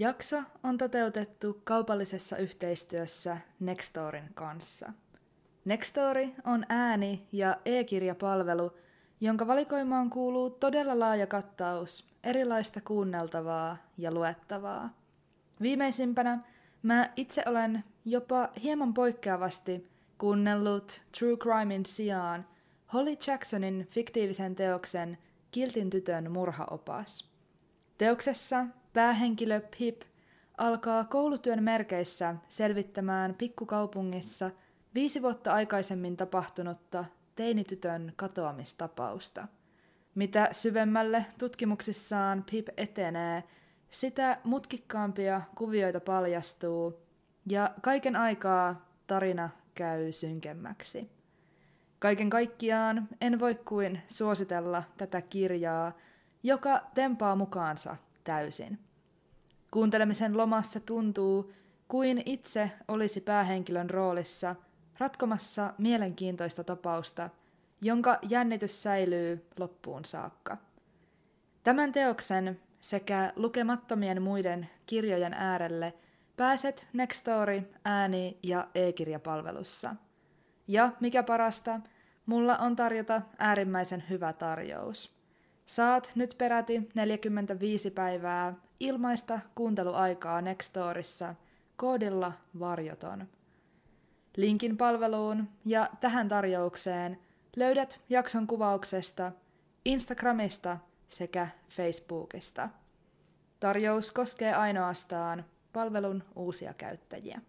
Jakso on toteutettu kaupallisessa yhteistyössä Nextorin kanssa. Nextori on ääni- ja e-kirjapalvelu, jonka valikoimaan kuuluu todella laaja kattaus erilaista kuunneltavaa ja luettavaa. Viimeisimpänä mä itse olen jopa hieman poikkeavasti kuunnellut True Crimein sijaan Holly Jacksonin fiktiivisen teoksen Kiltin tytön murhaopas. Teoksessa päähenkilö Pip alkaa koulutyön merkeissä selvittämään pikkukaupungissa viisi vuotta aikaisemmin tapahtunutta teinitytön katoamistapausta. Mitä syvemmälle tutkimuksissaan Pip etenee, sitä mutkikkaampia kuvioita paljastuu ja kaiken aikaa tarina käy synkemmäksi. Kaiken kaikkiaan en voi kuin suositella tätä kirjaa, joka tempaa mukaansa täysin. Kuuntelemisen lomassa tuntuu, kuin itse olisi päähenkilön roolissa ratkomassa mielenkiintoista tapausta, jonka jännitys säilyy loppuun saakka. Tämän teoksen sekä lukemattomien muiden kirjojen äärelle pääset Nextory ääni- ja e-kirjapalvelussa. Ja mikä parasta, mulla on tarjota äärimmäisen hyvä tarjous. Saat nyt peräti 45 päivää ilmaista kuunteluaikaa Nextorissa koodilla varjoton. Linkin palveluun ja tähän tarjoukseen löydät jakson kuvauksesta, Instagramista sekä Facebookista. Tarjous koskee ainoastaan palvelun uusia käyttäjiä.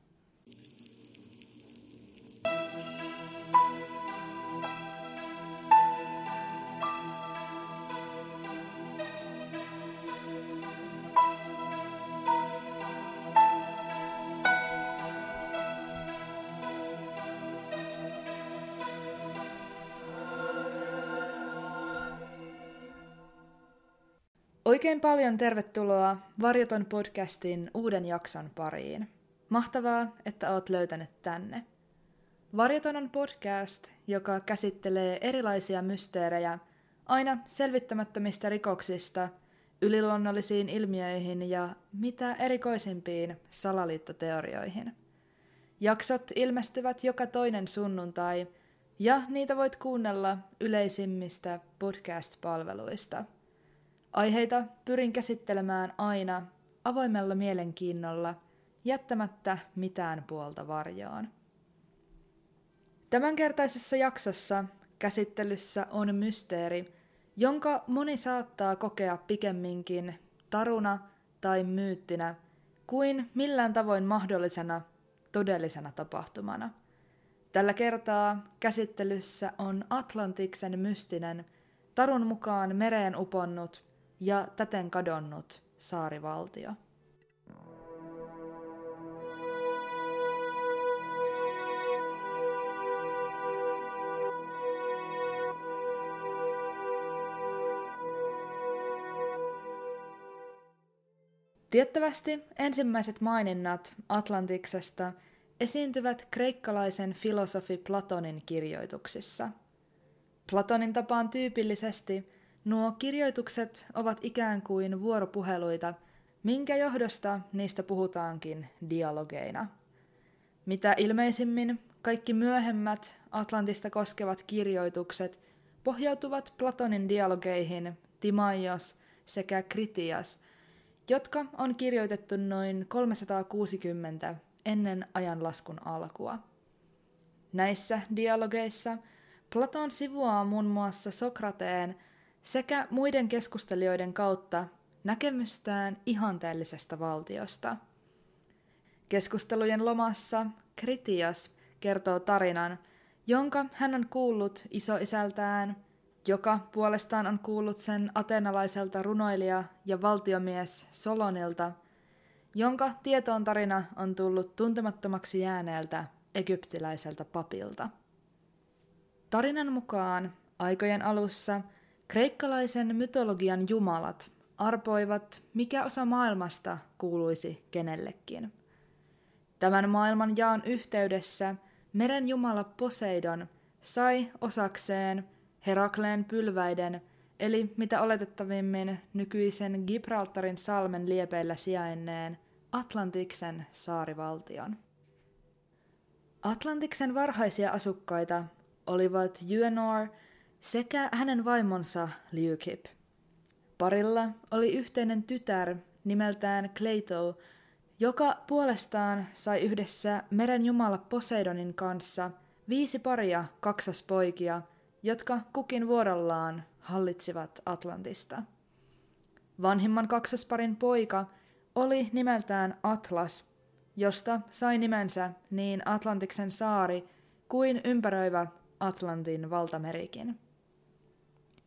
Oikein paljon tervetuloa Varjoton podcastin uuden jakson pariin. Mahtavaa, että oot löytänyt tänne. Varjoton on podcast, joka käsittelee erilaisia mysteerejä aina selvittämättömistä rikoksista, yliluonnollisiin ilmiöihin ja mitä erikoisimpiin salaliittoteorioihin. Jaksot ilmestyvät joka toinen sunnuntai ja niitä voit kuunnella yleisimmistä podcast-palveluista – Aiheita pyrin käsittelemään aina avoimella mielenkiinnolla, jättämättä mitään puolta varjoon. Tämänkertaisessa jaksossa käsittelyssä on mysteeri, jonka moni saattaa kokea pikemminkin taruna tai myyttinä kuin millään tavoin mahdollisena todellisena tapahtumana. Tällä kertaa käsittelyssä on Atlantiksen mystinen, tarun mukaan mereen uponnut ja täten kadonnut saarivaltio. Tiettävästi ensimmäiset maininnat Atlantiksesta esiintyvät kreikkalaisen filosofi Platonin kirjoituksissa. Platonin tapaan tyypillisesti Nuo kirjoitukset ovat ikään kuin vuoropuheluita, minkä johdosta niistä puhutaankin dialogeina. Mitä ilmeisimmin kaikki myöhemmät Atlantista koskevat kirjoitukset pohjautuvat Platonin dialogeihin Timaios sekä Kritias, jotka on kirjoitettu noin 360 ennen ajanlaskun alkua. Näissä dialogeissa Platon sivuaa muun muassa Sokrateen – sekä muiden keskustelijoiden kautta näkemystään ihanteellisesta valtiosta. Keskustelujen lomassa Kritias kertoo tarinan, jonka hän on kuullut isoisältään, joka puolestaan on kuullut sen atenalaiselta runoilija ja valtiomies Solonilta, jonka tietoon tarina on tullut tuntemattomaksi jääneeltä egyptiläiseltä papilta. Tarinan mukaan aikojen alussa – Kreikkalaisen mytologian jumalat arpoivat, mikä osa maailmasta kuuluisi kenellekin. Tämän maailman jaon yhteydessä meren jumala Poseidon sai osakseen Herakleen pylväiden eli mitä oletettavimmin nykyisen Gibraltarin salmen liepeillä sijainneen Atlantiksen saarivaltion. Atlantiksen varhaisia asukkaita olivat Yuenor sekä hänen vaimonsa Liukip. Parilla oli yhteinen tytär nimeltään Cleito, joka puolestaan sai yhdessä meren jumala Poseidonin kanssa viisi paria kaksaspoikia, jotka kukin vuorollaan hallitsivat Atlantista. Vanhimman kaksasparin poika oli nimeltään Atlas, josta sai nimensä niin Atlantiksen saari kuin ympäröivä Atlantin valtamerikin.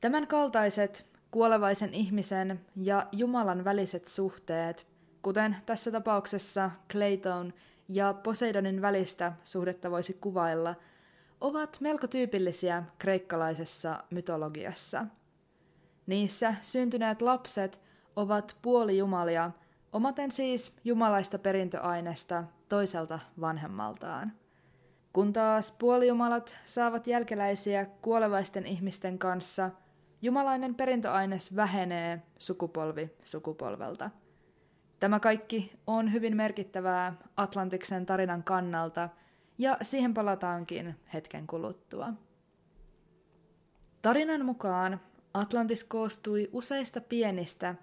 Tämän kaltaiset kuolevaisen ihmisen ja Jumalan väliset suhteet, kuten tässä tapauksessa Clayton ja Poseidonin välistä suhdetta voisi kuvailla, ovat melko tyypillisiä kreikkalaisessa mytologiassa. Niissä syntyneet lapset ovat puolijumalia, omaten siis jumalaista perintöaineesta toiselta vanhemmaltaan. Kun taas puolijumalat saavat jälkeläisiä kuolevaisten ihmisten kanssa – jumalainen perintöaines vähenee sukupolvi sukupolvelta. Tämä kaikki on hyvin merkittävää Atlantiksen tarinan kannalta, ja siihen palataankin hetken kuluttua. Tarinan mukaan Atlantis koostui useista pienistä,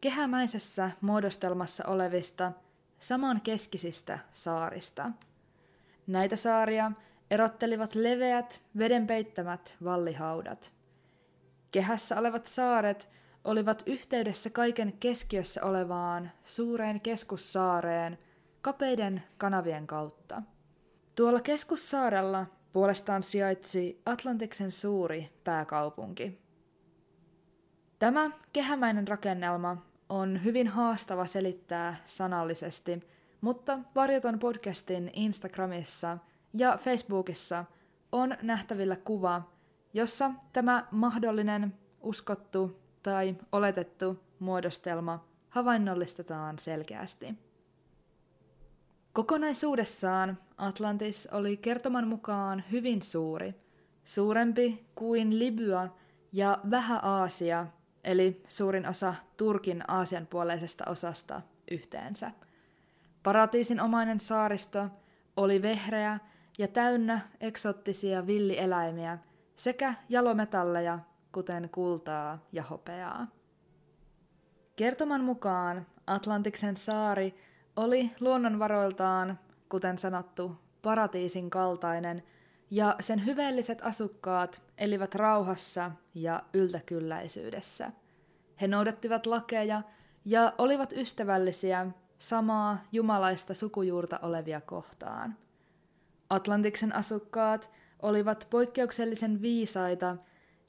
kehämäisessä muodostelmassa olevista, samankeskisistä saarista. Näitä saaria erottelivat leveät, vedenpeittämät vallihaudat – Kehässä olevat saaret olivat yhteydessä kaiken keskiössä olevaan suureen keskussaareen kapeiden kanavien kautta. Tuolla keskussaarella puolestaan sijaitsi Atlantiksen suuri pääkaupunki. Tämä kehämäinen rakennelma on hyvin haastava selittää sanallisesti, mutta Varjoton podcastin Instagramissa ja Facebookissa on nähtävillä kuva, jossa tämä mahdollinen, uskottu tai oletettu muodostelma havainnollistetaan selkeästi. Kokonaisuudessaan Atlantis oli kertoman mukaan hyvin suuri, suurempi kuin Libya ja Vähä-Aasia, eli suurin osa Turkin Aasian puoleisesta osasta yhteensä. Paratiisin omainen saaristo oli vehreä ja täynnä eksottisia villieläimiä, sekä jalometalleja, kuten kultaa ja hopeaa. Kertoman mukaan Atlantiksen saari oli luonnonvaroiltaan, kuten sanottu, paratiisin kaltainen, ja sen hyveelliset asukkaat elivät rauhassa ja yltäkylläisyydessä. He noudattivat lakeja ja olivat ystävällisiä samaa jumalaista sukujuurta olevia kohtaan. Atlantiksen asukkaat olivat poikkeuksellisen viisaita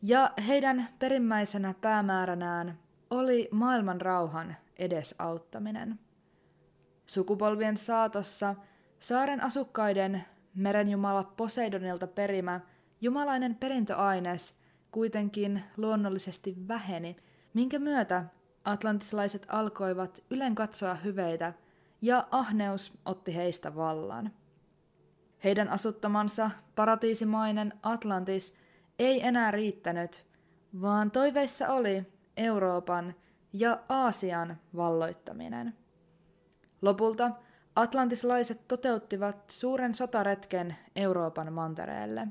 ja heidän perimmäisenä päämääränään oli maailman rauhan edesauttaminen. Sukupolvien saatossa saaren asukkaiden merenjumala Poseidonilta perimä jumalainen perintöaines kuitenkin luonnollisesti väheni, minkä myötä atlantislaiset alkoivat ylen katsoa hyveitä ja ahneus otti heistä vallan. Heidän asuttamansa paratiisimainen Atlantis ei enää riittänyt, vaan toiveissa oli Euroopan ja Aasian valloittaminen. Lopulta atlantislaiset toteuttivat suuren sotaretken Euroopan mantereelle.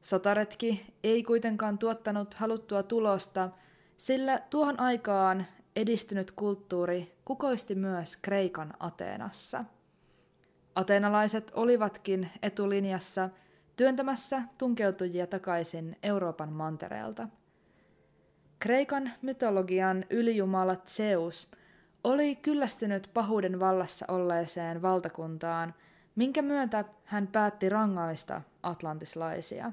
Sotaretki ei kuitenkaan tuottanut haluttua tulosta, sillä tuohon aikaan edistynyt kulttuuri kukoisti myös Kreikan Ateenassa – Ateenalaiset olivatkin etulinjassa työntämässä tunkeutujia takaisin Euroopan mantereelta. Kreikan mytologian ylijumala Zeus oli kyllästynyt pahuuden vallassa olleeseen valtakuntaan, minkä myötä hän päätti rangaista atlantislaisia.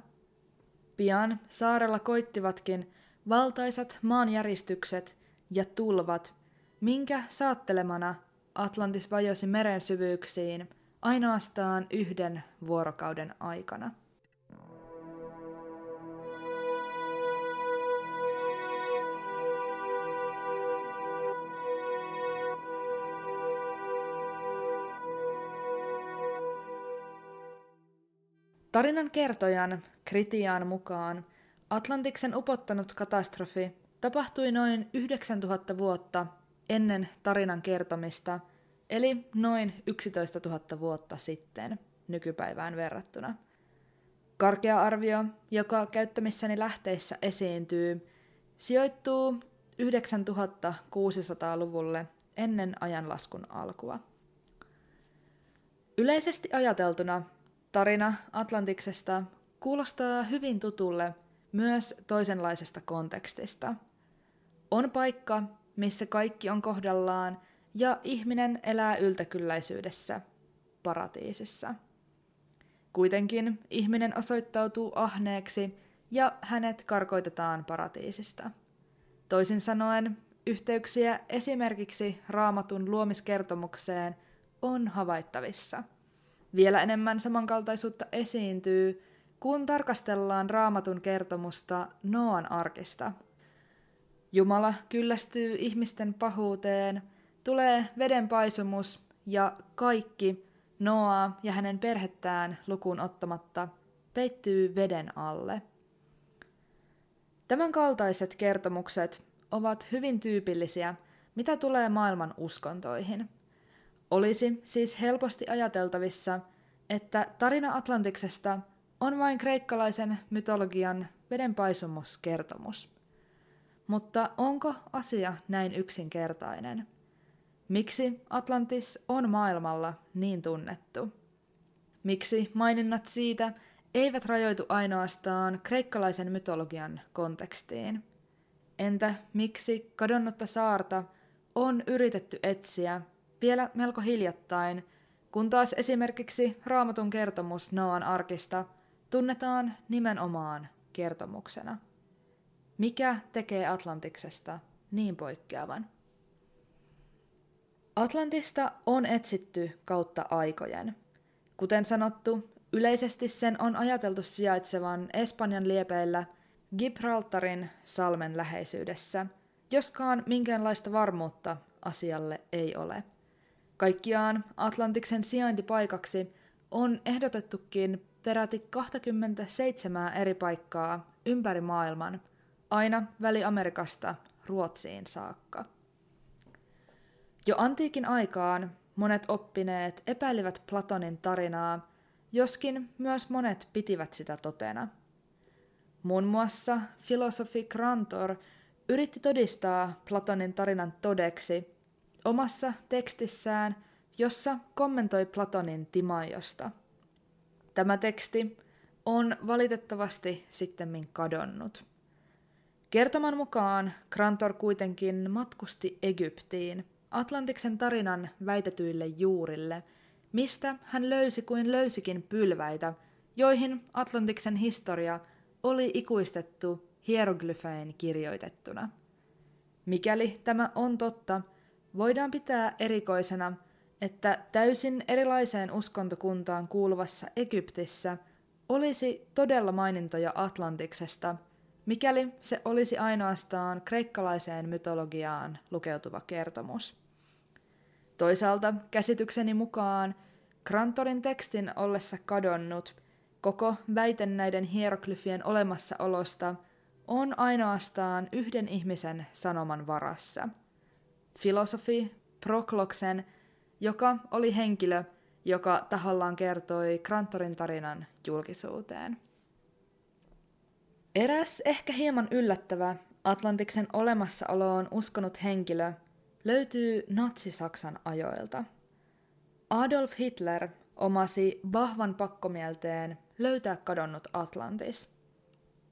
Pian saarella koittivatkin valtaisat maanjäristykset ja tulvat, minkä saattelemana Atlantis vajosi meren syvyyksiin – ainoastaan yhden vuorokauden aikana. Tarinan kertojan Kritiaan mukaan Atlantiksen upottanut katastrofi tapahtui noin 9000 vuotta ennen tarinan kertomista, eli noin 11 000 vuotta sitten nykypäivään verrattuna. Karkea arvio, joka käyttämissäni lähteissä esiintyy, sijoittuu 9600-luvulle ennen ajanlaskun alkua. Yleisesti ajateltuna tarina Atlantiksesta kuulostaa hyvin tutulle myös toisenlaisesta kontekstista. On paikka, missä kaikki on kohdallaan ja ihminen elää yltäkylläisyydessä, paratiisissa. Kuitenkin ihminen osoittautuu ahneeksi ja hänet karkoitetaan paratiisista. Toisin sanoen, yhteyksiä esimerkiksi raamatun luomiskertomukseen on havaittavissa. Vielä enemmän samankaltaisuutta esiintyy, kun tarkastellaan raamatun kertomusta Noan arkista. Jumala kyllästyy ihmisten pahuuteen, tulee vedenpaisumus ja kaikki Noaa ja hänen perhettään lukuun ottamatta peittyy veden alle. Tämän kaltaiset kertomukset ovat hyvin tyypillisiä, mitä tulee maailman uskontoihin. Olisi siis helposti ajateltavissa, että tarina Atlantiksesta on vain kreikkalaisen mytologian vedenpaisumuskertomus. Mutta onko asia näin yksinkertainen? Miksi Atlantis on maailmalla niin tunnettu? Miksi maininnat siitä eivät rajoitu ainoastaan kreikkalaisen mytologian kontekstiin? Entä miksi kadonnutta saarta on yritetty etsiä vielä melko hiljattain, kun taas esimerkiksi raamatun kertomus Noan arkista tunnetaan nimenomaan kertomuksena? Mikä tekee Atlantiksesta niin poikkeavan? Atlantista on etsitty kautta aikojen. Kuten sanottu, yleisesti sen on ajateltu sijaitsevan Espanjan liepeillä Gibraltarin salmen läheisyydessä, joskaan minkäänlaista varmuutta asialle ei ole. Kaikkiaan Atlantiksen sijaintipaikaksi on ehdotettukin peräti 27 eri paikkaa ympäri maailman, aina Väli-Amerikasta Ruotsiin saakka. Jo antiikin aikaan monet oppineet epäilivät Platonin tarinaa, joskin myös monet pitivät sitä totena. Muun muassa filosofi Grantor yritti todistaa Platonin tarinan todeksi omassa tekstissään, jossa kommentoi Platonin Timaiosta. Tämä teksti on valitettavasti sittemmin kadonnut. Kertoman mukaan Grantor kuitenkin matkusti Egyptiin – Atlantiksen tarinan väitetyille juurille, mistä hän löysi kuin löysikin pylväitä, joihin Atlantiksen historia oli ikuistettu hieroglyfein kirjoitettuna. Mikäli tämä on totta, voidaan pitää erikoisena, että täysin erilaiseen uskontokuntaan kuuluvassa Egyptissä olisi todella mainintoja Atlantiksesta, mikäli se olisi ainoastaan kreikkalaiseen mytologiaan lukeutuva kertomus. Toisaalta käsitykseni mukaan Grantorin tekstin ollessa kadonnut, koko väite näiden hieroglyfien olemassaolosta on ainoastaan yhden ihmisen sanoman varassa. Filosofi Prokloksen, joka oli henkilö, joka tahollaan kertoi Grantorin tarinan julkisuuteen. Eräs ehkä hieman yllättävä Atlantiksen olemassaoloon uskonut henkilö löytyy Natsi-Saksan ajoilta. Adolf Hitler omasi vahvan pakkomielteen löytää kadonnut Atlantis.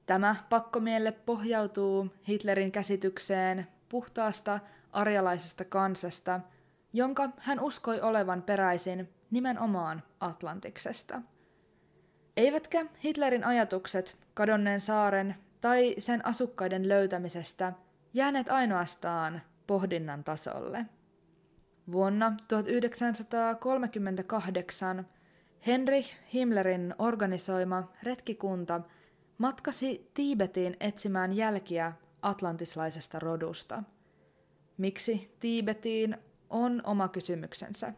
Tämä pakkomielle pohjautuu Hitlerin käsitykseen puhtaasta arjalaisesta kansasta, jonka hän uskoi olevan peräisin nimenomaan Atlantiksesta. Eivätkä Hitlerin ajatukset kadonneen saaren tai sen asukkaiden löytämisestä jääneet ainoastaan pohdinnan tasolle. Vuonna 1938 Henrich Himmlerin organisoima retkikunta matkasi Tiibetiin etsimään jälkiä atlantislaisesta rodusta. Miksi Tiibetiin on oma kysymyksensä.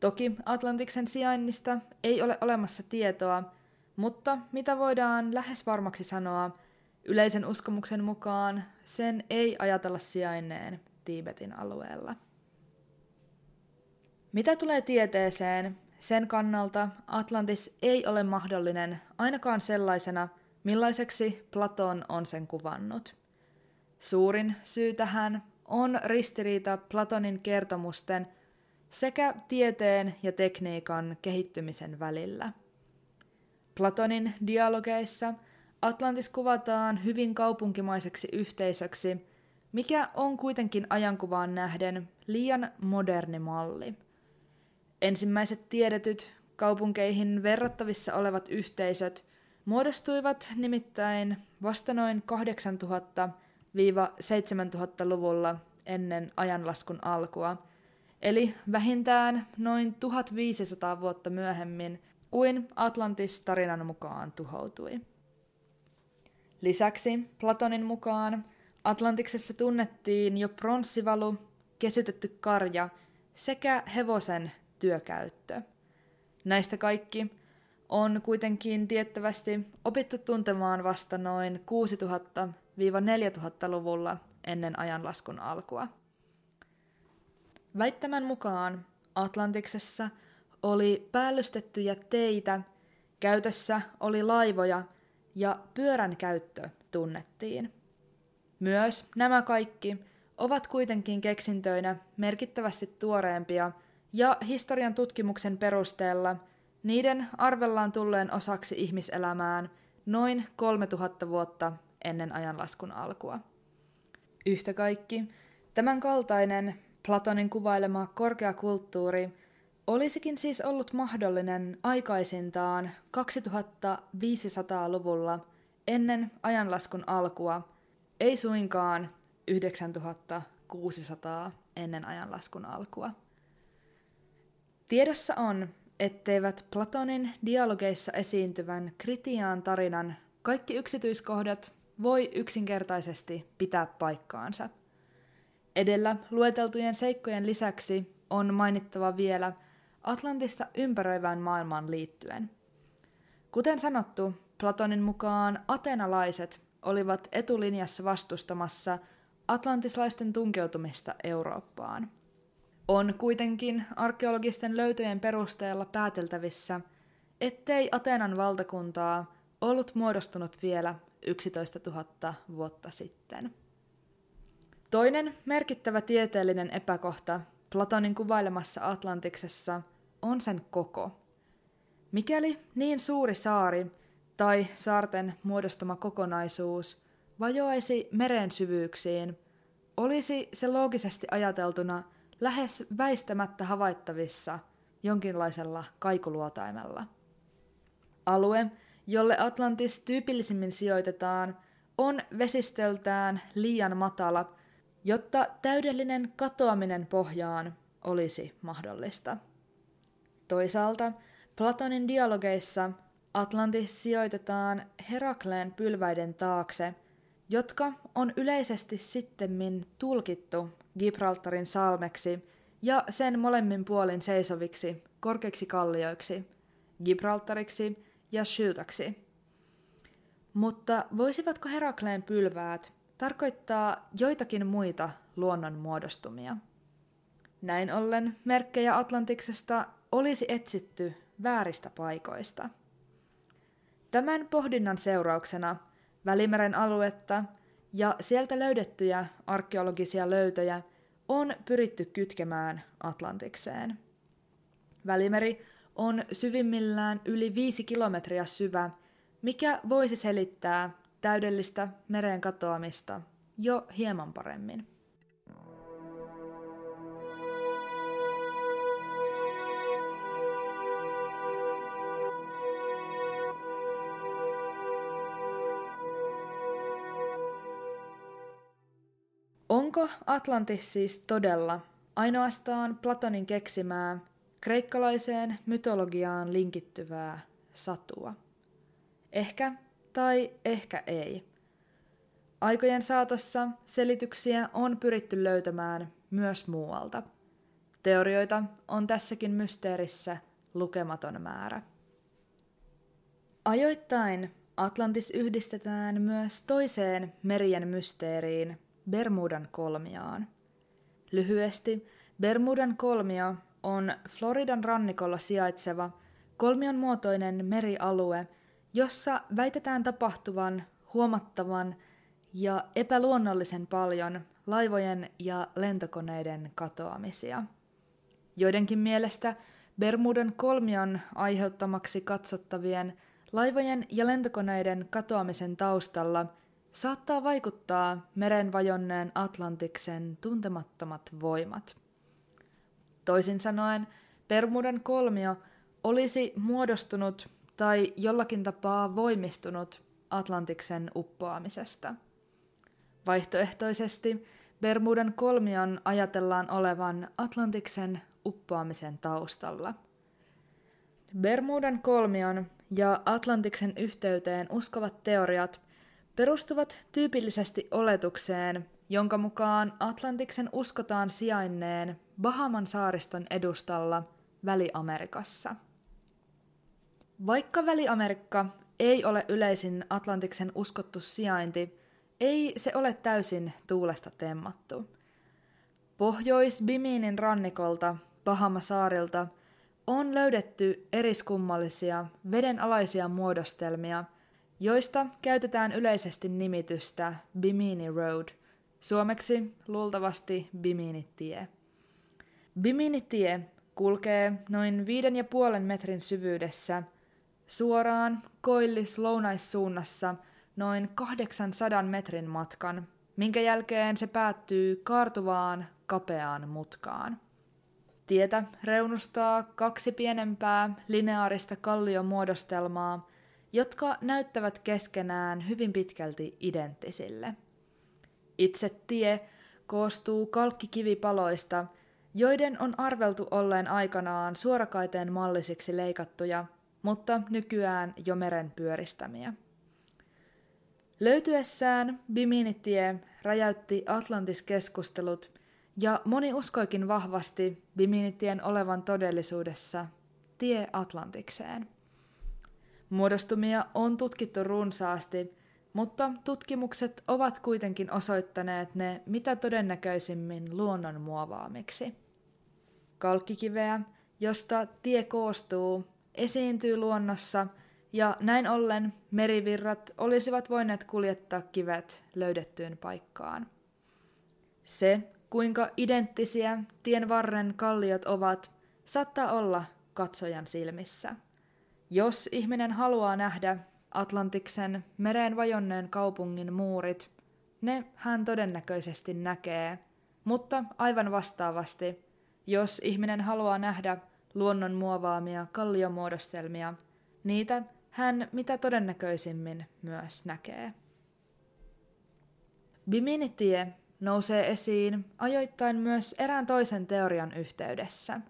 Toki Atlantiksen sijainnista ei ole olemassa tietoa, mutta mitä voidaan lähes varmaksi sanoa, Yleisen uskomuksen mukaan sen ei ajatella sijainneen Tiibetin alueella. Mitä tulee tieteeseen, sen kannalta Atlantis ei ole mahdollinen ainakaan sellaisena, millaiseksi Platon on sen kuvannut. Suurin syy tähän on ristiriita Platonin kertomusten sekä tieteen ja tekniikan kehittymisen välillä. Platonin dialogeissa Atlantis kuvataan hyvin kaupunkimaiseksi yhteisöksi, mikä on kuitenkin ajankuvaan nähden liian moderni malli. Ensimmäiset tiedetyt kaupunkeihin verrattavissa olevat yhteisöt muodostuivat nimittäin vasta noin 8000-7000-luvulla ennen ajanlaskun alkua, eli vähintään noin 1500 vuotta myöhemmin kuin Atlantis tarinan mukaan tuhoutui. Lisäksi Platonin mukaan Atlantiksessa tunnettiin jo pronssivalu, kesytetty karja sekä hevosen työkäyttö. Näistä kaikki on kuitenkin tiettävästi opittu tuntemaan vasta noin 6000-4000-luvulla ennen ajanlaskun alkua. Väittämän mukaan Atlantiksessa oli päällystettyjä teitä, käytössä oli laivoja ja pyörän käyttö tunnettiin. Myös nämä kaikki ovat kuitenkin keksintöinä merkittävästi tuoreempia ja historian tutkimuksen perusteella niiden arvellaan tulleen osaksi ihmiselämään noin 3000 vuotta ennen ajanlaskun alkua. Yhtä kaikki, tämän kaltainen Platonin kuvailema korkeakulttuuri olisikin siis ollut mahdollinen aikaisintaan 2500-luvulla ennen ajanlaskun alkua, ei suinkaan 9600 ennen ajanlaskun alkua. Tiedossa on, etteivät Platonin dialogeissa esiintyvän Kritiaan tarinan kaikki yksityiskohdat voi yksinkertaisesti pitää paikkaansa. Edellä lueteltujen seikkojen lisäksi on mainittava vielä Atlantista ympäröivään maailmaan liittyen. Kuten sanottu, Platonin mukaan atenalaiset olivat etulinjassa vastustamassa atlantislaisten tunkeutumista Eurooppaan. On kuitenkin arkeologisten löytöjen perusteella pääteltävissä, ettei Atenan valtakuntaa ollut muodostunut vielä 11 000 vuotta sitten. Toinen merkittävä tieteellinen epäkohta Platonin kuvailemassa Atlantiksessa on sen koko. Mikäli niin suuri saari tai saarten muodostama kokonaisuus vajoaisi meren syvyyksiin, olisi se loogisesti ajateltuna lähes väistämättä havaittavissa jonkinlaisella kaikuluotaimella. Alue, jolle Atlantis tyypillisimmin sijoitetaan, on vesistöltään liian matala, jotta täydellinen katoaminen pohjaan olisi mahdollista. Toisaalta Platonin dialogeissa Atlantis sijoitetaan Herakleen pylväiden taakse, jotka on yleisesti sittemmin tulkittu Gibraltarin salmeksi ja sen molemmin puolin seisoviksi korkeiksi kallioiksi, Gibraltariksi ja Shootaksi. Mutta voisivatko Herakleen pylväät tarkoittaa joitakin muita luonnon muodostumia? Näin ollen merkkejä Atlantiksesta olisi etsitty vääristä paikoista. Tämän pohdinnan seurauksena Välimeren aluetta ja sieltä löydettyjä arkeologisia löytöjä on pyritty kytkemään Atlantikseen. Välimeri on syvimmillään yli viisi kilometriä syvä, mikä voisi selittää täydellistä meren katoamista jo hieman paremmin. Onko Atlantis siis todella ainoastaan Platonin keksimää kreikkalaiseen mytologiaan linkittyvää satua? Ehkä tai ehkä ei. Aikojen saatossa selityksiä on pyritty löytämään myös muualta. Teorioita on tässäkin mysteerissä lukematon määrä. Ajoittain Atlantis yhdistetään myös toiseen merien mysteeriin, Bermudan kolmiaan. Lyhyesti, Bermudan kolmio on Floridan rannikolla sijaitseva kolmion muotoinen merialue, jossa väitetään tapahtuvan huomattavan ja epäluonnollisen paljon laivojen ja lentokoneiden katoamisia. Joidenkin mielestä Bermudan kolmion aiheuttamaksi katsottavien laivojen ja lentokoneiden katoamisen taustalla saattaa vaikuttaa meren vajonneen Atlantiksen tuntemattomat voimat. Toisin sanoen, Bermudan kolmio olisi muodostunut tai jollakin tapaa voimistunut Atlantiksen uppoamisesta. Vaihtoehtoisesti Bermudan kolmion ajatellaan olevan Atlantiksen uppoamisen taustalla. Bermudan kolmion ja Atlantiksen yhteyteen uskovat teoriat perustuvat tyypillisesti oletukseen, jonka mukaan Atlantiksen uskotaan sijainneen Bahaman saariston edustalla Väli-Amerikassa. Vaikka Väli-Amerikka ei ole yleisin Atlantiksen uskottu sijainti, ei se ole täysin tuulesta temmattu. Pohjois-Biminin rannikolta, Bahamasaarilta, on löydetty eriskummallisia vedenalaisia muodostelmia, joista käytetään yleisesti nimitystä Bimini Road, suomeksi luultavasti Bimini-tie. Bimini-tie kulkee noin viiden ja puolen metrin syvyydessä suoraan koillis-lounaissuunnassa noin 800 metrin matkan, minkä jälkeen se päättyy kaartuvaan kapeaan mutkaan. Tietä reunustaa kaksi pienempää lineaarista kalliomuodostelmaa, jotka näyttävät keskenään hyvin pitkälti identtisille. Itse tie koostuu kalkkikivipaloista, joiden on arveltu olleen aikanaan suorakaiteen mallisiksi leikattuja, mutta nykyään jo meren pyöristämiä. Löytyessään Biminitie räjäytti Atlantis-keskustelut ja moni uskoikin vahvasti Biminitien olevan todellisuudessa tie Atlantikseen. Muodostumia on tutkittu runsaasti, mutta tutkimukset ovat kuitenkin osoittaneet ne mitä todennäköisimmin luonnon muovaamiksi. Kalkkikiveä, josta tie koostuu, esiintyy luonnossa ja näin ollen merivirrat olisivat voineet kuljettaa kivet löydettyyn paikkaan. Se, kuinka identtisiä tien varren kalliot ovat, saattaa olla katsojan silmissä. Jos ihminen haluaa nähdä Atlantiksen mereen vajonneen kaupungin muurit, ne hän todennäköisesti näkee, mutta aivan vastaavasti, jos ihminen haluaa nähdä luonnon muovaamia kalliomuodostelmia, niitä hän mitä todennäköisimmin myös näkee. Biminitie nousee esiin ajoittain myös erään toisen teorian yhteydessä.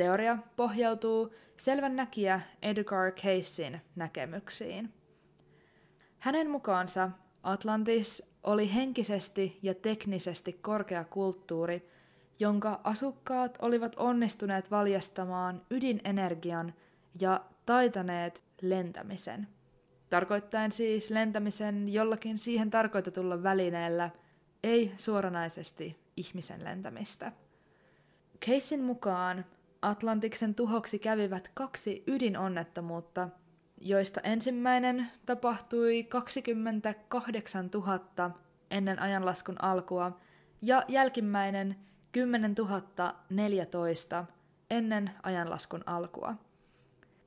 Teoria pohjautuu selvän näkijä Edgar Casein näkemyksiin. Hänen mukaansa Atlantis oli henkisesti ja teknisesti korkea kulttuuri, jonka asukkaat olivat onnistuneet valjastamaan ydinenergian ja taitaneet lentämisen. Tarkoittaen siis lentämisen jollakin siihen tarkoitetulla välineellä, ei suoranaisesti ihmisen lentämistä. Casein mukaan Atlantiksen tuhoksi kävivät kaksi ydinonnettomuutta, joista ensimmäinen tapahtui 28 000 ennen ajanlaskun alkua ja jälkimmäinen 10 014 ennen ajanlaskun alkua.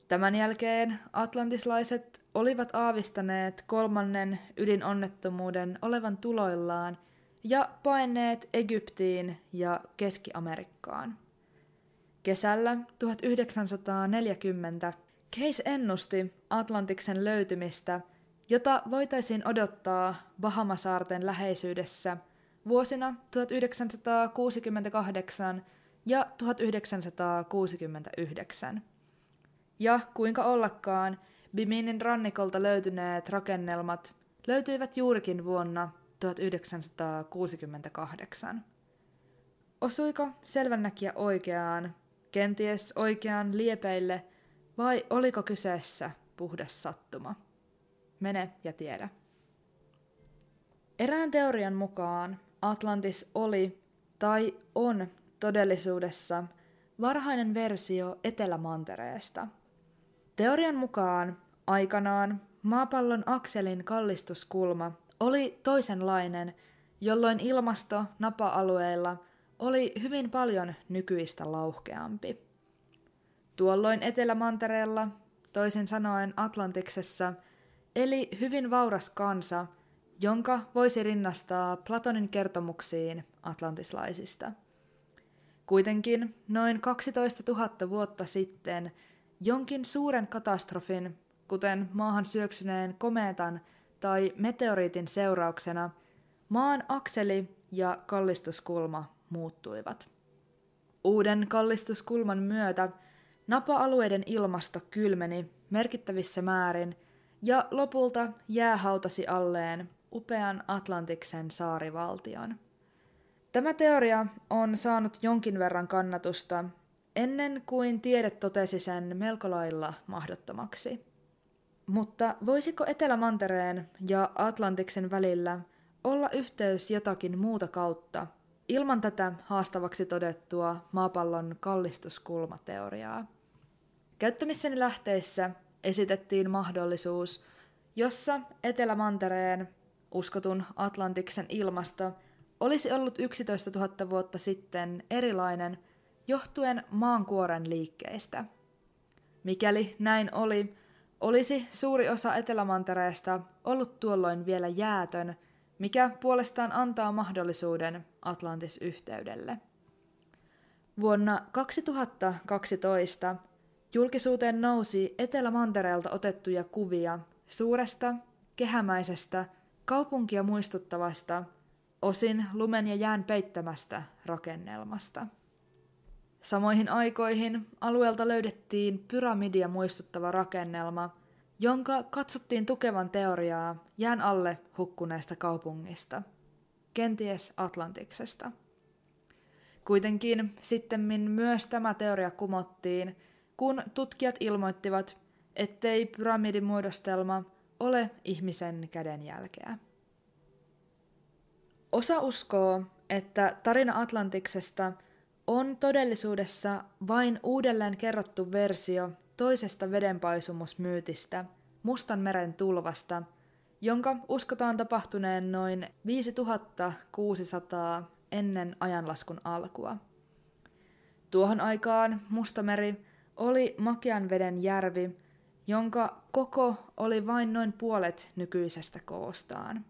Tämän jälkeen atlantislaiset olivat aavistaneet kolmannen ydinonnettomuuden olevan tuloillaan ja paineet Egyptiin ja Keski-Amerikkaan. Kesällä 1940 Case ennusti Atlantiksen löytymistä, jota voitaisiin odottaa Bahamasaarten läheisyydessä vuosina 1968 ja 1969. Ja kuinka ollakaan, Biminin rannikolta löytyneet rakennelmat löytyivät juurikin vuonna 1968. Osuiko selvännäkijä oikeaan, kenties oikeaan liepeille, vai oliko kyseessä puhdas sattuma? mene ja tiedä. Erään teorian mukaan Atlantis oli tai on todellisuudessa varhainen versio Etelämantereesta. Teorian mukaan aikanaan maapallon akselin kallistuskulma oli toisenlainen, jolloin ilmasto napa-alueilla oli hyvin paljon nykyistä lauhkeampi. Tuolloin Etelämantereella, toisin sanoen Atlantiksessa, eli hyvin vauras kansa, jonka voisi rinnastaa Platonin kertomuksiin atlantislaisista. Kuitenkin noin 12 000 vuotta sitten jonkin suuren katastrofin, kuten maahan syöksyneen komeetan tai meteoriitin seurauksena, maan akseli ja kallistuskulma muuttuivat. Uuden kallistuskulman myötä napa-alueiden ilmasto kylmeni merkittävissä määrin ja lopulta jää hautasi alleen upean Atlantiksen saarivaltion. Tämä teoria on saanut jonkin verran kannatusta ennen kuin tiede totesi sen melko lailla mahdottomaksi. Mutta voisiko Etelämantereen ja Atlantiksen välillä olla yhteys jotakin muuta kautta, ilman tätä haastavaksi todettua maapallon kallistuskulmateoriaa? Käyttämissäni lähteissä esitettiin mahdollisuus, jossa Etelämantereen uskotun Atlantiksen ilmasto olisi ollut 11 000 vuotta sitten erilainen johtuen maankuoren liikkeistä. Mikäli näin oli, olisi suuri osa Etelämantereesta ollut tuolloin vielä jäätön, mikä puolestaan antaa mahdollisuuden Atlantis-yhteydelle. Vuonna 2012 julkisuuteen nousi Etelämantereelta otettuja kuvia suuresta, kehämäisestä, kaupunkia muistuttavasta, osin lumen ja jään peittämästä rakennelmasta. Samoihin aikoihin alueelta löydettiin pyramidia muistuttava rakennelma, jonka katsottiin tukevan teoriaa jään alle hukkuneesta kaupungista, kenties Atlantiksesta. Kuitenkin sittemmin myös tämä teoria kumottiin, kun tutkijat ilmoittivat, ettei pyramidimuodostelma ole ihmisen kädenjälkeä. Osa uskoo, että tarina Atlantiksesta – on todellisuudessa vain uudelleen kerrottu versio toisesta vedenpaisumusmyytistä, Mustan meren tulvasta, jonka uskotaan tapahtuneen noin 5600 ennen ajanlaskun alkua. Tuohon aikaan Mustameri oli makean veden järvi, jonka koko oli vain noin puolet nykyisestä koostaan.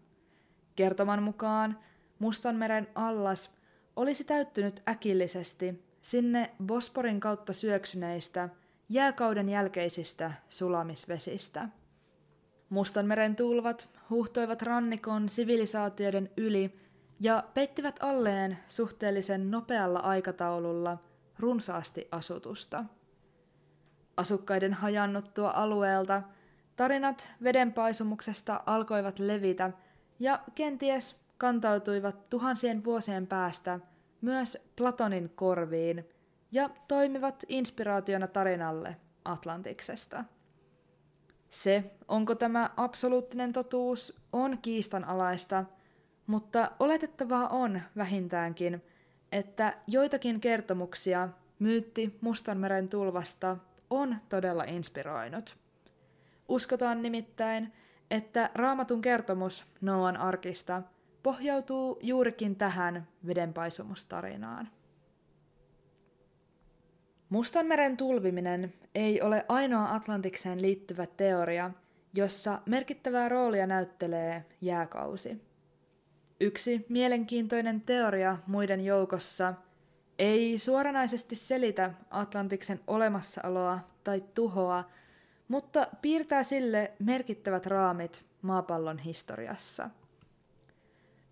Kertoman mukaan Mustanmeren allas – olisi täyttynyt äkillisesti sinne Bosporin kautta syöksyneistä jääkauden jälkeisistä sulamisvesistä. Mustanmeren tulvat huhtoivat rannikon sivilisaatioiden yli ja peittivät alleen suhteellisen nopealla aikataululla runsaasti asutusta. Asukkaiden hajannuttua alueelta tarinat vedenpaisumuksesta alkoivat levitä ja kenties kantautuivat tuhansien vuosien päästä myös Platonin korviin ja toimivat inspiraationa tarinalle Atlantiksesta. Se, onko tämä absoluuttinen totuus, on kiistanalaista, mutta oletettavaa on vähintäänkin, että joitakin kertomuksia myytti Mustanmeren tulvasta on todella inspiroinut. Uskotaan nimittäin, että raamatun kertomus Noan arkista – pohjautuu juurikin tähän vedenpaisumustarinaan. Mustanmeren tulviminen ei ole ainoa Atlantikseen liittyvä teoria, jossa merkittävää roolia näyttelee jääkausi. Yksi mielenkiintoinen teoria muiden joukossa ei suoranaisesti selitä Atlantiksen olemassaoloa tai tuhoa, mutta piirtää sille merkittävät raamit maapallon historiassa –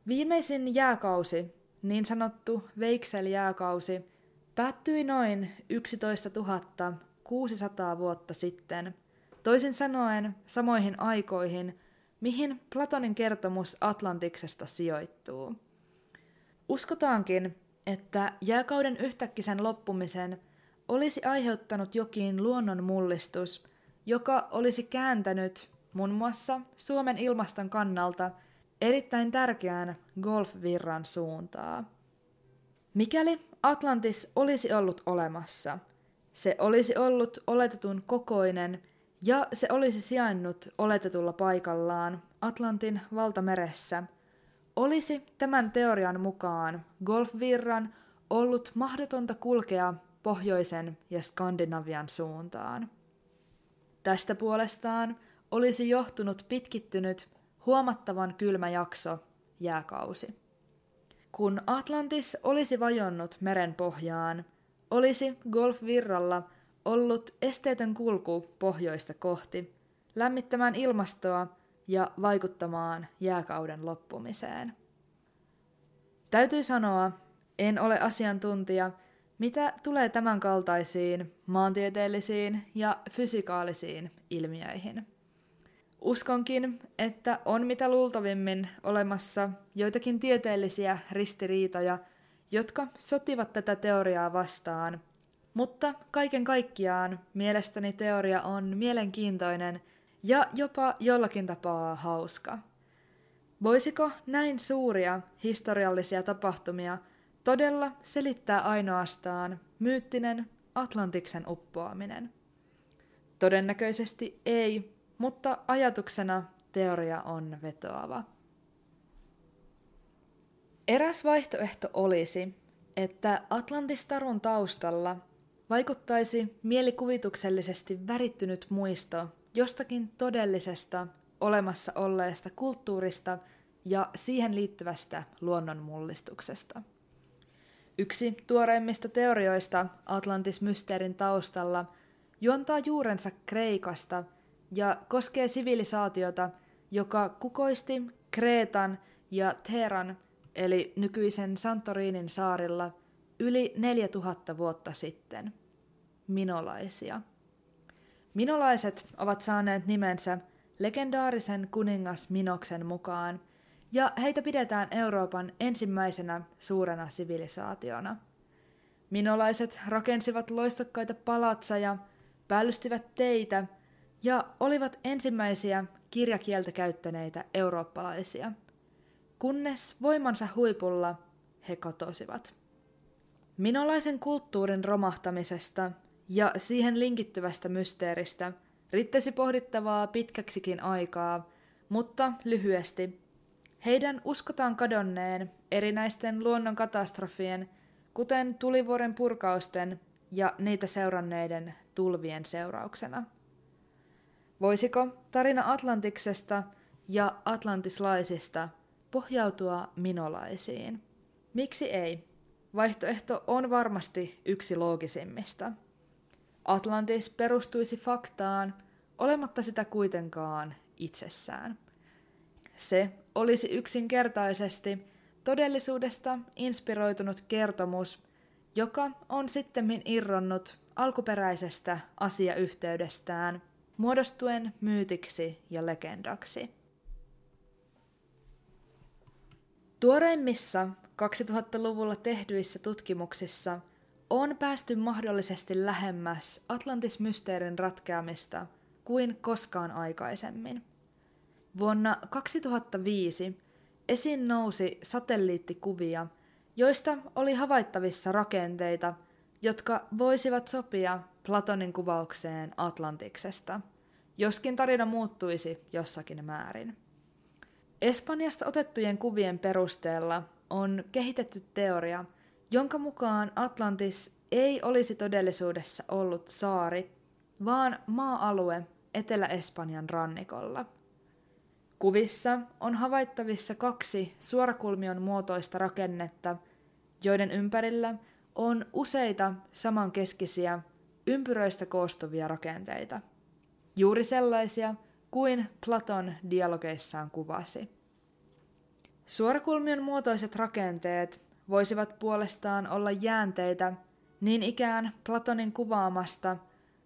Viimeisin jääkausi, niin sanottu Veiksel-jääkausi, päättyi noin 11 600 vuotta sitten, toisin sanoen samoihin aikoihin, mihin Platonin kertomus Atlantiksesta sijoittuu. Uskotaankin, että jääkauden yhtäkkisen loppumisen olisi aiheuttanut jokin luonnonmullistus, joka olisi kääntänyt muun muassa Suomen ilmaston kannalta erittäin tärkeään golfvirran suuntaa. Mikäli Atlantis olisi ollut olemassa, se olisi ollut oletetun kokoinen ja se olisi sijainnut oletetulla paikallaan Atlantin valtameressä, olisi tämän teorian mukaan golfvirran ollut mahdotonta kulkea pohjoisen ja Skandinavian suuntaan. Tästä puolestaan olisi johtunut pitkittynyt huomattavan kylmä jakso, jääkausi. Kun Atlantis olisi vajonnut meren pohjaan, olisi golfvirralla ollut esteetön kulku pohjoista kohti, lämmittämään ilmastoa ja vaikuttamaan jääkauden loppumiseen. Täytyy sanoa, en ole asiantuntija, mitä tulee tämänkaltaisiin maantieteellisiin ja fysikaalisiin ilmiöihin. Uskonkin, että on mitä luultavimmin olemassa joitakin tieteellisiä ristiriitoja, jotka sotivat tätä teoriaa vastaan. Mutta kaiken kaikkiaan mielestäni teoria on mielenkiintoinen ja jopa jollakin tapaa hauska. Voisiko näin suuria historiallisia tapahtumia todella selittää ainoastaan myyttinen Atlantiksen uppoaminen? Todennäköisesti ei, mutta ajatuksena teoria on vetoava. Eräs vaihtoehto olisi, että Atlantistarun taustalla vaikuttaisi mielikuvituksellisesti värittynyt muisto jostakin todellisesta olemassa olleesta kulttuurista ja siihen liittyvästä luonnonmullistuksesta. Yksi tuoreimmista teorioista Atlantis-mysteerin taustalla juontaa juurensa Kreikasta ja koskee sivilisaatiota, joka kukoisti Kreetan ja Teeran eli nykyisen Santorinin saarilla yli 4000 vuotta sitten. Minolaisia. Minolaiset ovat saaneet nimensä legendaarisen kuningas Minoksen mukaan, ja heitä pidetään Euroopan ensimmäisenä suurena sivilisaationa. Minolaiset rakensivat loistokkaita palatsaja, päällystivät teitä ja olivat ensimmäisiä kirjakieltä käyttäneitä eurooppalaisia. Kunnes voimansa huipulla he katosivat. Minolaisen kulttuurin romahtamisesta ja siihen linkittyvästä mysteeristä riittäisi pohdittavaa pitkäksikin aikaa, mutta lyhyesti. Heidän uskotaan kadonneen erinäisten luonnonkatastrofien, kuten tulivuoren purkausten ja niitä seuranneiden tulvien seurauksena. Voisiko tarina Atlantiksesta ja atlantislaisista pohjautua minolaisiin? Miksi ei? Vaihtoehto on varmasti yksi loogisimmista. Atlantis perustuisi faktaan, olematta sitä kuitenkaan itsessään. Se olisi yksinkertaisesti todellisuudesta inspiroitunut kertomus, joka on sitten irronnut alkuperäisestä asiayhteydestään, muodostuen myytiksi ja legendaksi. Tuoreimmissa 2000-luvulla tehdyissä tutkimuksissa on päästy mahdollisesti lähemmäs Atlantis-mysteerin ratkeamista kuin koskaan aikaisemmin. Vuonna 2005 esiin nousi satelliittikuvia, joista oli havaittavissa rakenteita, jotka voisivat sopia Platonin kuvaukseen Atlantiksesta, joskin tarina muuttuisi jossakin määrin. Espanjasta otettujen kuvien perusteella on kehitetty teoria, jonka mukaan Atlantis ei olisi todellisuudessa ollut saari, vaan maa-alue Etelä-Espanjan rannikolla. Kuvissa on havaittavissa kaksi suorakulmion muotoista rakennetta, joiden ympärillä on useita samankeskisiä ympyröistä koostuvia rakenteita. Juuri sellaisia, kuin Platon dialogeissaan kuvasi. Suorakulmion muotoiset rakenteet voisivat puolestaan olla jäänteitä niin ikään Platonin kuvaamasta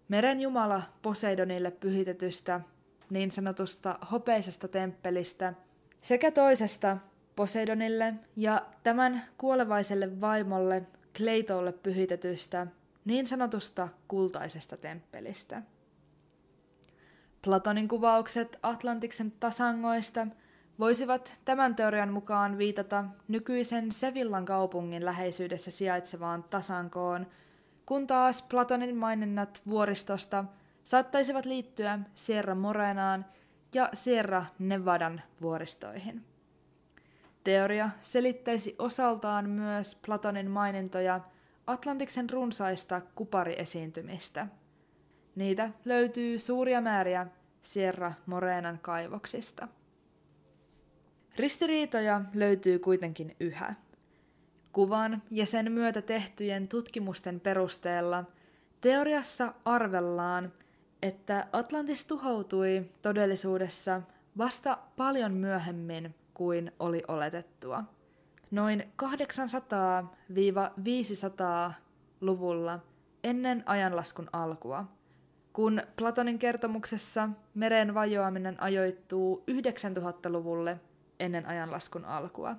meren jumala Poseidonille pyhitetystä niin sanotusta hopeisesta temppelistä sekä toisesta Poseidonille ja tämän kuolevaiselle vaimolle Kleitolle pyhitetystä niin sanotusta kultaisesta temppelistä. Platonin kuvaukset Atlantiksen tasangoista voisivat tämän teorian mukaan viitata nykyisen Sevillan kaupungin läheisyydessä sijaitsevaan tasankoon, kun taas Platonin maininnat vuoristosta saattaisivat liittyä Sierra Morenaan ja Sierra Nevadan vuoristoihin. Teoria selittäisi osaltaan myös Platonin mainintoja Atlantiksen runsaista kupariesiintymistä. Niitä löytyy suuria määriä Sierra Morenan kaivoksista. Ristiriitoja löytyy kuitenkin yhä. Kuvan ja sen myötä tehtyjen tutkimusten perusteella teoriassa arvellaan, että Atlantis tuhoutui todellisuudessa vasta paljon myöhemmin kuin oli oletettua. Noin 800-500-luvulla ennen ajanlaskun alkua, kun Platonin kertomuksessa meren vajoaminen ajoittuu 9000-luvulle ennen ajanlaskun alkua.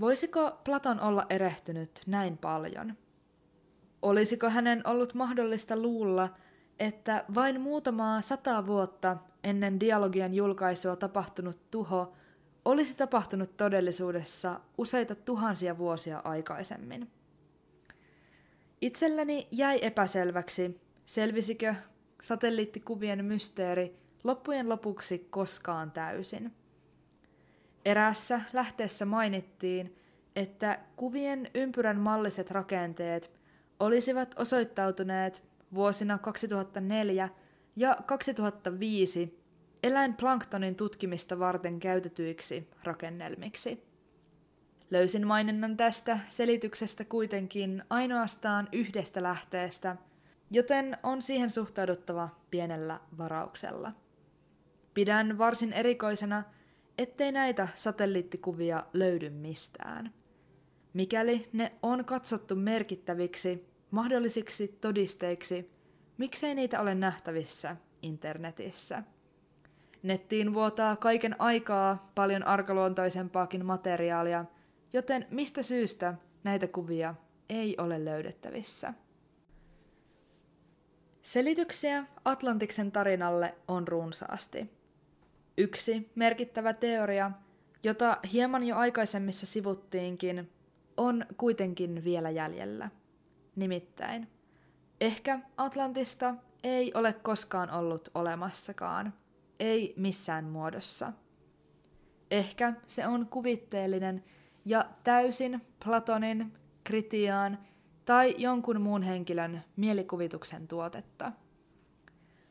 Voisiko Platon olla erehtynyt näin paljon? Olisiko hänen ollut mahdollista luulla, että vain muutamaa sata vuotta ennen dialogian julkaisua tapahtunut tuho olisi tapahtunut todellisuudessa useita tuhansia vuosia aikaisemmin. Itselleni jäi epäselväksi, selvisikö satelliittikuvien mysteeri loppujen lopuksi koskaan täysin. Erässä lähteessä mainittiin, että kuvien ympyrän malliset rakenteet olisivat osoittautuneet vuosina 2004 ja 2005 eläinplanktonin tutkimista varten käytetyiksi rakennelmiksi. Löysin maininnan tästä selityksestä kuitenkin ainoastaan yhdestä lähteestä, joten on siihen suhtauduttava pienellä varauksella. Pidän varsin erikoisena, ettei näitä satelliittikuvia löydy mistään. Mikäli ne on katsottu merkittäviksi, mahdollisiksi todisteiksi, miksei niitä ole nähtävissä internetissä. Nettiin vuotaa kaiken aikaa paljon arkaluontoisempaakin materiaalia, joten mistä syystä näitä kuvia ei ole löydettävissä? Selityksiä Atlantiksen tarinalle on runsaasti. Yksi merkittävä teoria, jota hieman jo aikaisemmissa sivuttiinkin, on kuitenkin vielä jäljellä. Nimittäin, ehkä Atlantista ei ole koskaan ollut olemassakaan, ei missään muodossa. Ehkä se on kuvitteellinen ja täysin Platonin, Kritiaan tai jonkun muun henkilön mielikuvituksen tuotetta.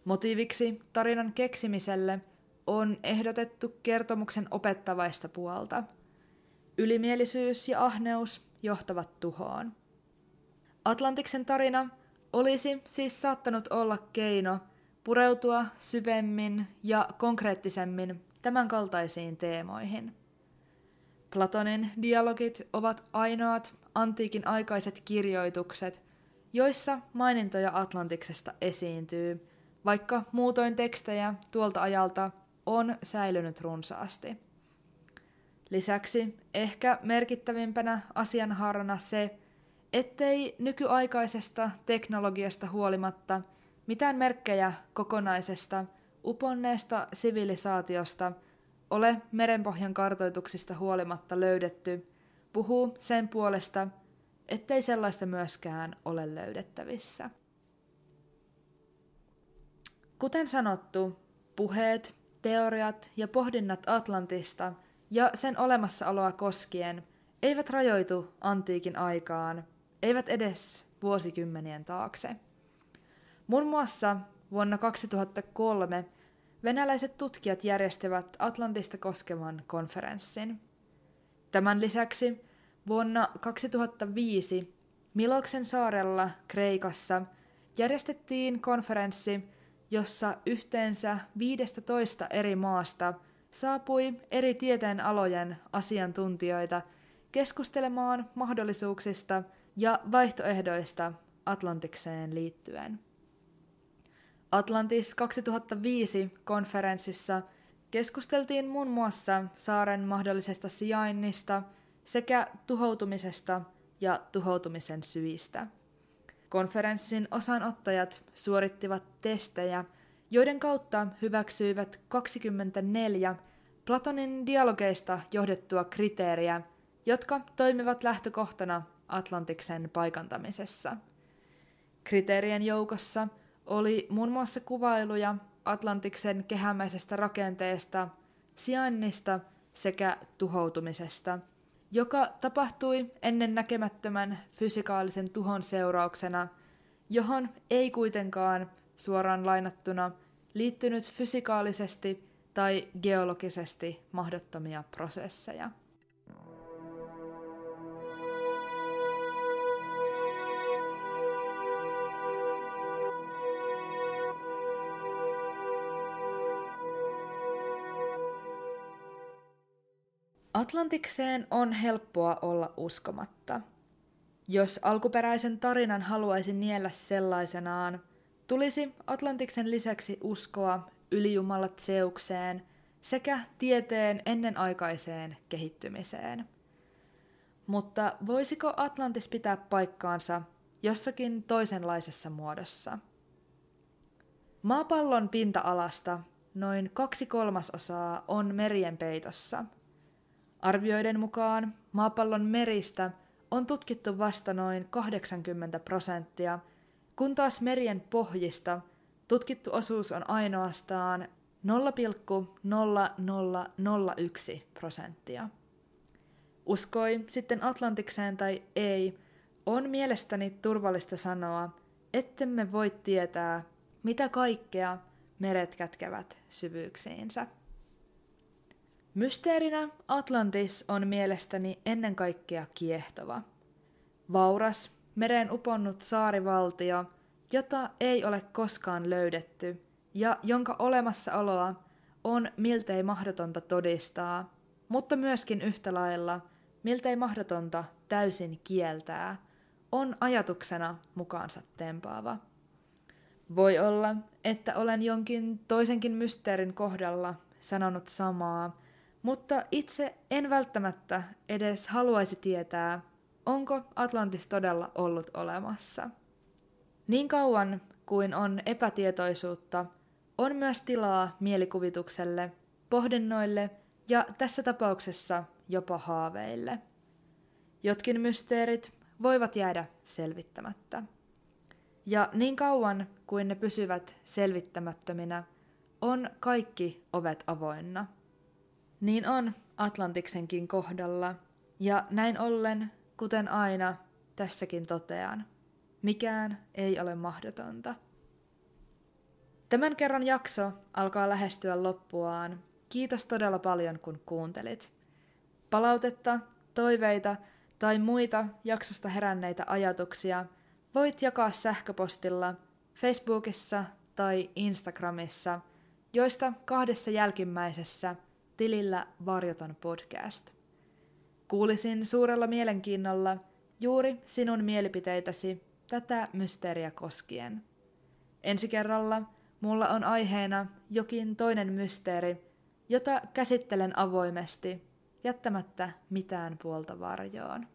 Motiiviksi tarinan keksimiselle on ehdotettu kertomuksen opettavaista puolta. Ylimielisyys ja ahneus johtavat tuhoon. Atlantiksen tarina olisi siis saattanut olla keino pureutua syvemmin ja konkreettisemmin tämänkaltaisiin teemoihin. Platonin dialogit ovat ainoat antiikin aikaiset kirjoitukset, joissa mainintoja Atlantiksesta esiintyy, vaikka muutoin tekstejä tuolta ajalta on säilynyt runsaasti. Lisäksi ehkä merkittävimpänä asianhaarana se, ettei nykyaikaisesta teknologiasta huolimatta mitään merkkejä kokonaisesta uponneesta sivilisaatiosta ole merenpohjan kartoituksista huolimatta löydetty, puhuu sen puolesta, ettei sellaista myöskään ole löydettävissä. Kuten sanottu, puheet, teoriat ja pohdinnat Atlantista ja sen olemassaoloa koskien eivät rajoitu antiikin aikaan, eivät edes vuosikymmenien taakse. Muun muassa vuonna 2003 venäläiset tutkijat järjestivät Atlantista koskevan konferenssin. Tämän lisäksi vuonna 2005 Miloksen saarella Kreikassa järjestettiin konferenssi, jossa yhteensä 15 eri maasta saapui eri tieteen alojen asiantuntijoita keskustelemaan mahdollisuuksista ja vaihtoehdoista Atlantikseen liittyen. Atlantis 2005 konferenssissa keskusteltiin muun muassa saaren mahdollisesta sijainnista sekä tuhoutumisesta ja tuhoutumisen syistä. Konferenssin osanottajat suorittivat testejä, joiden kautta hyväksyivät 24 Platonin dialogeista johdettua kriteeriä, jotka toimivat lähtökohtana Atlantiksen paikantamisessa. Kriteerien joukossa oli muun muassa kuvailuja Atlantiksen kehämäisestä rakenteesta, sijainnista sekä tuhoutumisesta, joka tapahtui ennen näkemättömän fysikaalisen tuhon seurauksena, johon ei kuitenkaan suoraan lainattuna liittynyt fysikaalisesti tai geologisesti mahdottomia prosesseja. Atlantikseen on helppoa olla uskomatta. Jos alkuperäisen tarinan haluaisi niellä sellaisenaan, tulisi Atlantiksen lisäksi uskoa ylijumalat Zeukseen sekä tieteen ennenaikaiseen kehittymiseen. Mutta voisiko Atlantis pitää paikkaansa jossakin toisenlaisessa muodossa? Maapallon pinta-alasta noin kaksi kolmasosaa on merien peitossa – Arvioiden mukaan maapallon meristä on tutkittu vasta noin 80 prosenttia, kun taas merien pohjista tutkittu osuus on ainoastaan 0,0001 prosenttia. Uskoi sitten Atlantikseen tai ei, on mielestäni turvallista sanoa, ettemme voi tietää, mitä kaikkea meret kätkevät syvyyksiinsä. Mysteerinä Atlantis on mielestäni ennen kaikkea kiehtova. Vauras, mereen uponnut saarivaltio, jota ei ole koskaan löydetty ja jonka olemassaoloa on miltei mahdotonta todistaa, mutta myöskin yhtä lailla miltei mahdotonta täysin kieltää, on ajatuksena mukaansa tempaava. Voi olla, että olen jonkin toisenkin mysteerin kohdalla sanonut samaa, mutta itse en välttämättä edes haluaisi tietää, onko Atlantis todella ollut olemassa. Niin kauan kuin on epätietoisuutta, on myös tilaa mielikuvitukselle, pohdinnoille ja tässä tapauksessa jopa haaveille. Jotkin mysteerit voivat jäädä selvittämättä. Ja niin kauan kuin ne pysyvät selvittämättöminä, on kaikki ovet avoinna – niin on Atlantiksenkin kohdalla, ja näin ollen, kuten aina, tässäkin totean, mikään ei ole mahdotonta. Tämän kerran jakso alkaa lähestyä loppuaan. Kiitos todella paljon, kun kuuntelit. Palautetta, toiveita tai muita jaksosta heränneitä ajatuksia voit jakaa sähköpostilla, Facebookissa tai Instagramissa, joista kahdessa jälkimmäisessä – tilillä Varjoton podcast. Kuulisin suurella mielenkiinnolla juuri sinun mielipiteitäsi tätä mysteeriä koskien. Ensi kerralla mulla on aiheena jokin toinen mysteeri, jota käsittelen avoimesti, jättämättä mitään puolta varjoon.